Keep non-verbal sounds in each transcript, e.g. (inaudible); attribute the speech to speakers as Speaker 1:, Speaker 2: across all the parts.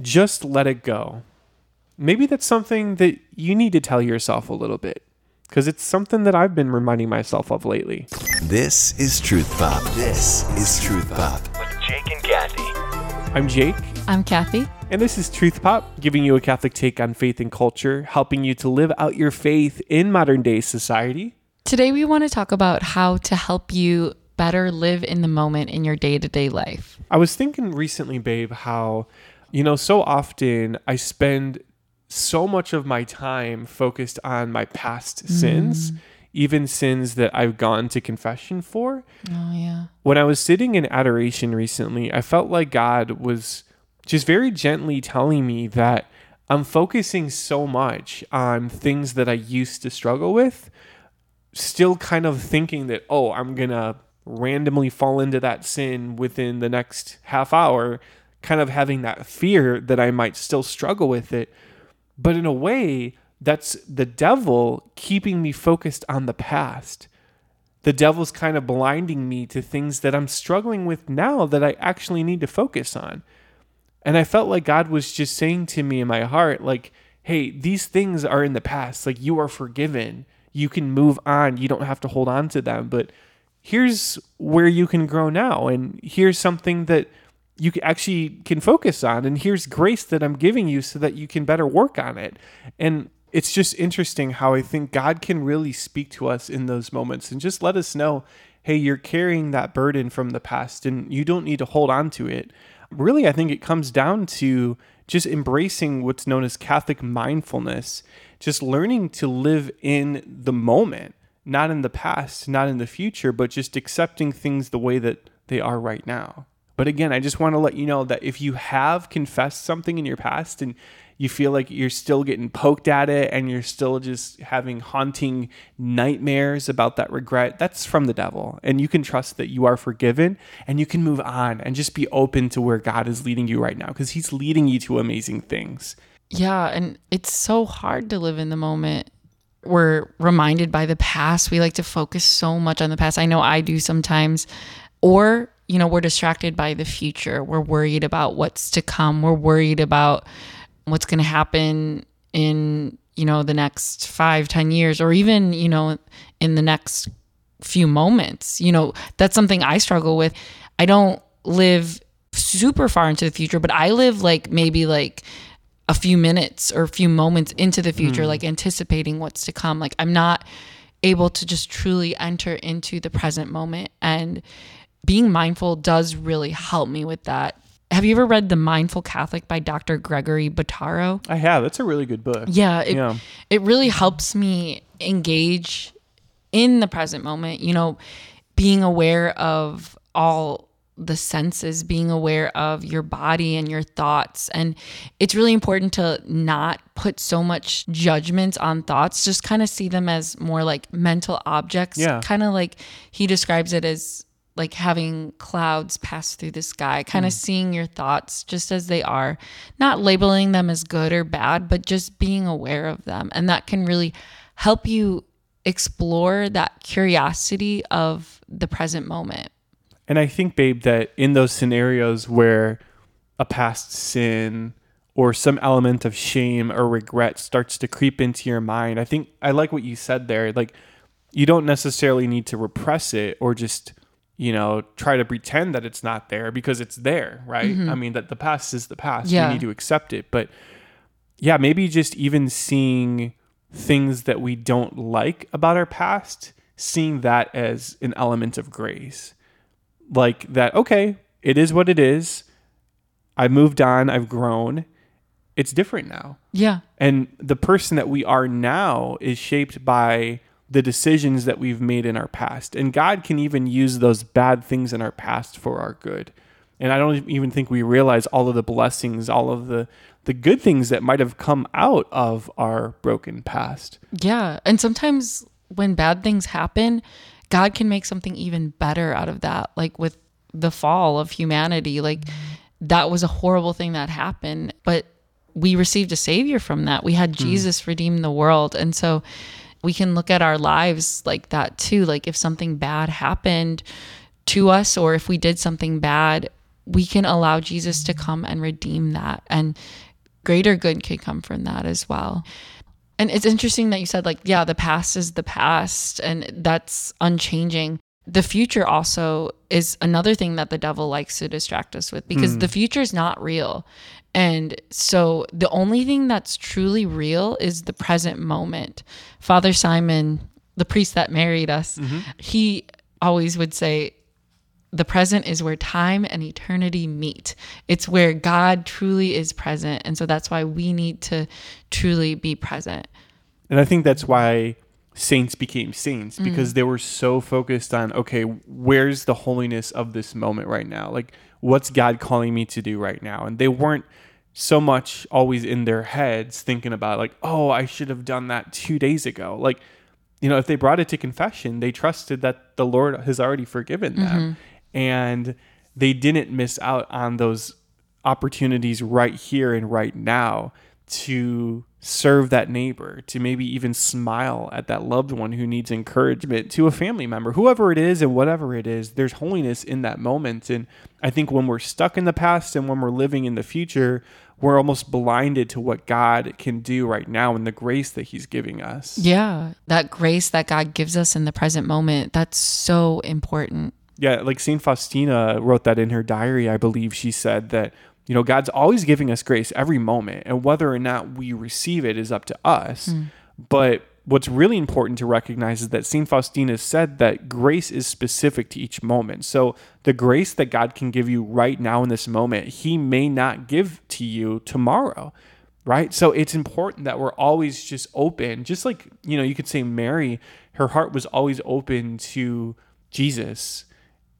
Speaker 1: just let it go. Maybe that's something that you need to tell yourself a little bit because it's something that I've been reminding myself of lately.
Speaker 2: This is Truth Pop. This is Truth Pop.
Speaker 3: with Jake and Cathy.
Speaker 1: I'm Jake,
Speaker 4: I'm Cathy.
Speaker 1: and this is Truth Pop, giving you a Catholic take on faith and culture, helping you to live out your faith in modern day society.
Speaker 4: Today we want to talk about how to help you better live in the moment in your day to day life.
Speaker 1: I was thinking recently, babe, how, you know, so often I spend so much of my time focused on my past mm. sins, even sins that I've gone to confession for.
Speaker 4: Oh, yeah.
Speaker 1: When I was sitting in adoration recently, I felt like God was just very gently telling me that I'm focusing so much on things that I used to struggle with, still kind of thinking that, oh, I'm going to randomly fall into that sin within the next half hour, kind of having that fear that I might still struggle with it. But in a way, that's the devil keeping me focused on the past the devil's kind of blinding me to things that I'm struggling with now that I actually need to focus on. And I felt like God was just saying to me in my heart, like, hey, these things are in the past. Like, you are forgiven. You can move on. You don't have to hold on to them. But here's where you can grow now. And here's something that you actually can focus on. And here's grace that I'm giving you so that you can better work on it. And it's just interesting how I think God can really speak to us in those moments and just let us know, hey, you're carrying that burden from the past and you don't need to hold on to it. Really, I think it comes down to just embracing what's known as Catholic mindfulness, just learning to live in the moment, not in the past, not in the future, but just accepting things the way that they are right now. But again, I just want to let you know that if you have confessed something in your past and you feel like you're still getting poked at it and you're still just having haunting nightmares about that regret, that's from the devil. And you can trust that you are forgiven and you can move on and just be open to where God is leading you right now because he's leading you to amazing things.
Speaker 4: Yeah. And it's so hard to live in the moment. We're reminded by the past. We like to focus so much on the past. I know I do sometimes. Or, you know, we're distracted by the future. We're worried about what's to come. We're worried about what's going to happen in you know the next five ten years or even you know in the next few moments. You know that's something i struggle with. I don't live super far into the future but i live like maybe like a few minutes or a few moments into the future hmm. like anticipating what's to come. Like i'm not able to just truly enter into the present moment. And being mindful does really help me with that have you ever read The Mindful Catholic by Dr. Gregory Bottaro?
Speaker 1: I have. That's a really good book.
Speaker 4: Yeah, it,
Speaker 1: Yeah.
Speaker 4: it really helps me engage in the present moment, you know, being aware of all the senses, being aware of your body and your thoughts. And it's really important to not put so much judgment on thoughts, just kind of see them as more like mental objects.
Speaker 1: Yeah.
Speaker 4: Kind of like he describes it as like having clouds pass through the sky, kind of mm. seeing your thoughts just as they are, not labeling them as good or bad, but just being aware of them. And that can really help you explore that curiosity of the present moment.
Speaker 1: And I think, babe, that in those scenarios where a past sin or some element of shame or regret starts to creep into your mind, I think I like what you said there. Like, you don't necessarily need to repress it or just, you know, try to pretend that it's not there because it's there, right? Mm-hmm. I mean, that the past is the past.
Speaker 4: Yeah.
Speaker 1: We need to accept it. But yeah, maybe just even seeing things that we don't like about our past, seeing that as an element of grace like that okay it is what it is i moved on i've grown it's different now
Speaker 4: Yeah.
Speaker 1: and the person that we are now is shaped by the decisions that we've made in our past and god can even use those bad things in our past for our good and i don't even think we realize all of the blessings all of the the good things that might have come out of our broken past
Speaker 4: Yeah. And sometimes when bad things happen, God can make something even better out of that. Like with the fall of humanity, like mm-hmm. that was a horrible thing that happened, but we received a savior from that. We had hmm. Jesus redeem the world. And so we can look at our lives like that too. Like if something bad happened to us or if we did something bad, we can allow Jesus to come and redeem that. And greater good can come from that as well. And it's interesting that you said, like, yeah, the past is the past and that's unchanging. The future also is another thing that the devil likes to distract us with because hmm. the future is not real. And so the only thing that's truly real is the present moment. Father Simon, the priest that married us, mm-hmm. he always would say, the present is where time and eternity meet. It's where God truly is present. And so that's why we need to truly be present.
Speaker 1: And I think that's why saints became saints mm. because they were so focused on, okay, where's the holiness of this moment right now? Like, what's God calling me to do right now? And they weren't so much always in their heads thinking about, like, oh, I should have done that two days ago. Like, you know, if they brought it to confession, they trusted that the Lord has already forgiven them. Mm-hmm. And they didn't miss out on those opportunities right here and right now to serve that neighbor, to maybe even smile at that loved one who needs encouragement, to a family member, whoever it is and whatever it is, there's holiness in that moment. And I think when we're stuck in the past and when we're living in the future, we're almost blinded to what God can do right now and the grace that He's giving us.
Speaker 4: Yeah. That grace that God gives us in the present moment, that's so important.
Speaker 1: Yeah, like St. Faustina wrote that in her diary, I believe she said that, you know, God's always giving us grace every moment, and whether or not we receive it is up to us. Hmm. But what's really important to recognize is that St. Faustina said that grace is specific to each moment. So the grace that God can give you right now in this moment, He may not give to you tomorrow. Right. So it's important that we're always just open, just like, you know, you could say Mary, her heart was always open to Jesus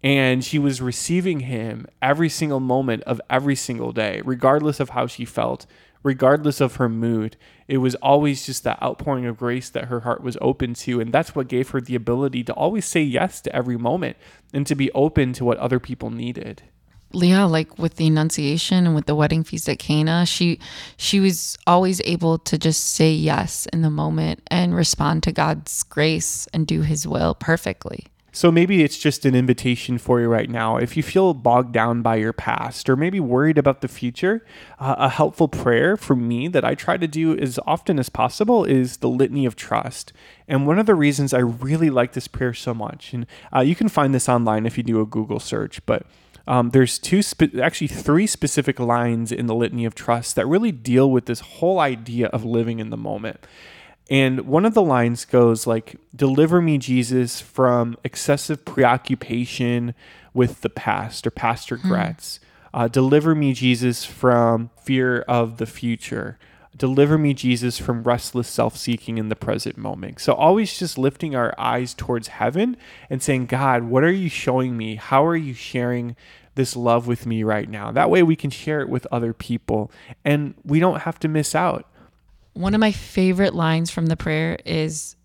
Speaker 1: and she was receiving him every single moment of every single day, regardless of how she felt, regardless of her mood. It was always just that outpouring of grace that her heart was open to. And that's what gave her the ability to always say yes to every moment and to be open to what other people needed.
Speaker 4: Leah, like with the Annunciation and with the wedding feast at Cana, she she was always able to just say yes in the moment and respond to God's grace and do His will perfectly.
Speaker 1: So maybe it's just an invitation for you right now. If you feel bogged down by your past or maybe worried about the future, uh, a helpful prayer for me that I try to do as often as possible is the Litany of Trust. And one of the reasons I really like this prayer so much, and uh, you can find this online if you do a Google search, but um, there's two, spe- actually three specific lines in the Litany of Trust that really deal with this whole idea of living in the moment. And one of the lines goes like, Deliver me, Jesus, from excessive preoccupation with the past or past regrets. Uh, deliver me, Jesus, from fear of the future. Deliver me, Jesus, from restless self seeking in the present moment. So, always just lifting our eyes towards heaven and saying, God, what are you showing me? How are you sharing this love with me right now? That way we can share it with other people and we don't have to miss out.
Speaker 4: One of my favorite lines from the prayer is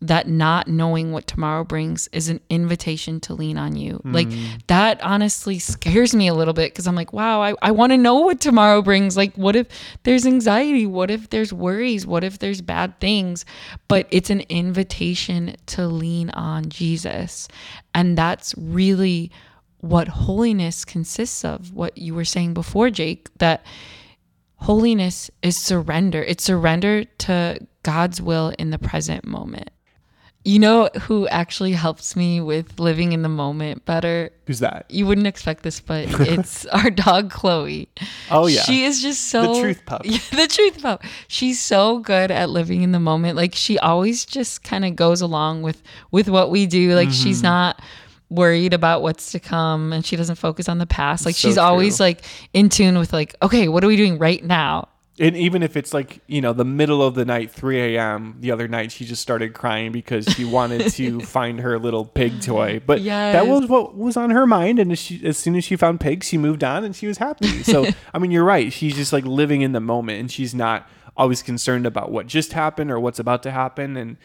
Speaker 4: that not knowing what tomorrow brings is an invitation to lean on you. Hmm. Like that honestly scares me a little bit because I'm like, wow, I, I want to know what tomorrow brings. Like, what if there's anxiety? What if there's worries? What if there's bad things? But it's an invitation to lean on Jesus. And that's really what holiness consists of. What you were saying before, Jake, that holiness is surrender. It's surrender to God's will in the present moment. You know who actually helps me with living in the moment better?
Speaker 1: Who's that?
Speaker 4: You wouldn't expect this, but (laughs) it's our dog Chloe.
Speaker 1: Oh, yeah.
Speaker 4: She is just so
Speaker 1: The truth pup.
Speaker 4: Yeah, (laughs) the truth pup. She's so good at living in the moment. Like she always just kind of goes along with with what we do. Like
Speaker 1: Mm-hmm.
Speaker 4: she's not worried about what's to come and she doesn't focus on the past. Like
Speaker 1: So
Speaker 4: she's always like in tune with like, okay, what are we doing right now?
Speaker 1: And even if it's like, you know, the middle of the night, 3 a.m., the other night, she just started crying because she wanted to (laughs) find her little pig toy. But that was what was on her mind. And as, she, as soon as she found pigs, she moved on and she was happy. So, (laughs) I mean, you're right. She's just like living in the moment and she's not always concerned about what just happened or what's about to happen. And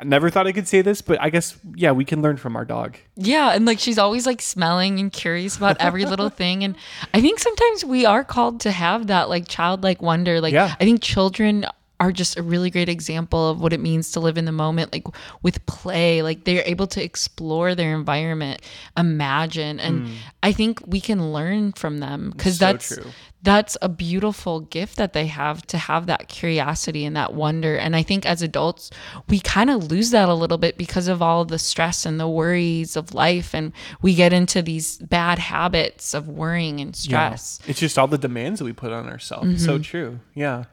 Speaker 1: I never thought I could say this, but I guess, yeah, we can learn from our dog.
Speaker 4: Yeah, and like she's always like smelling and curious about every little (laughs) thing and I think sometimes we are called to have that like childlike wonder. Like
Speaker 1: Yeah.
Speaker 4: I think children are just a really great example of what it means to live in the moment, like with play. Like they're able to explore their environment, imagine. And mm. I think we can learn from them because
Speaker 1: So
Speaker 4: that's
Speaker 1: true.
Speaker 4: that's a beautiful gift that they have to have that curiosity and that wonder. And I think as adults, we kind of lose that a little bit because of all the stress and the worries of life. And we get into these bad habits of worrying and stress.
Speaker 1: It's just all the demands that we put on ourselves. So mm-hmm. true. Yeah.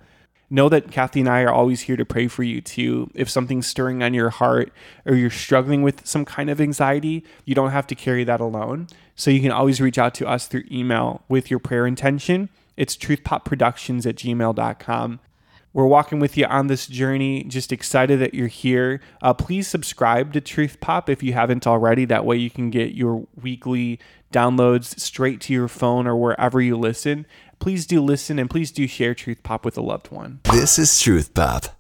Speaker 1: Know that Cathy and I are always here to pray for you too. If something's stirring on your heart or you're struggling with some kind of anxiety, you don't have to carry that alone. So you can always reach out to us through email with your prayer intention. It's truthpopproductions at gmail.com. We're walking with you on this journey. Just excited that you're here. Uh, please subscribe to Truth Pop if you haven't already. That way you can get your weekly downloads straight to your phone or wherever you listen. Please do listen and please do share Truth Pop with a loved one.
Speaker 2: This is Truth Pop.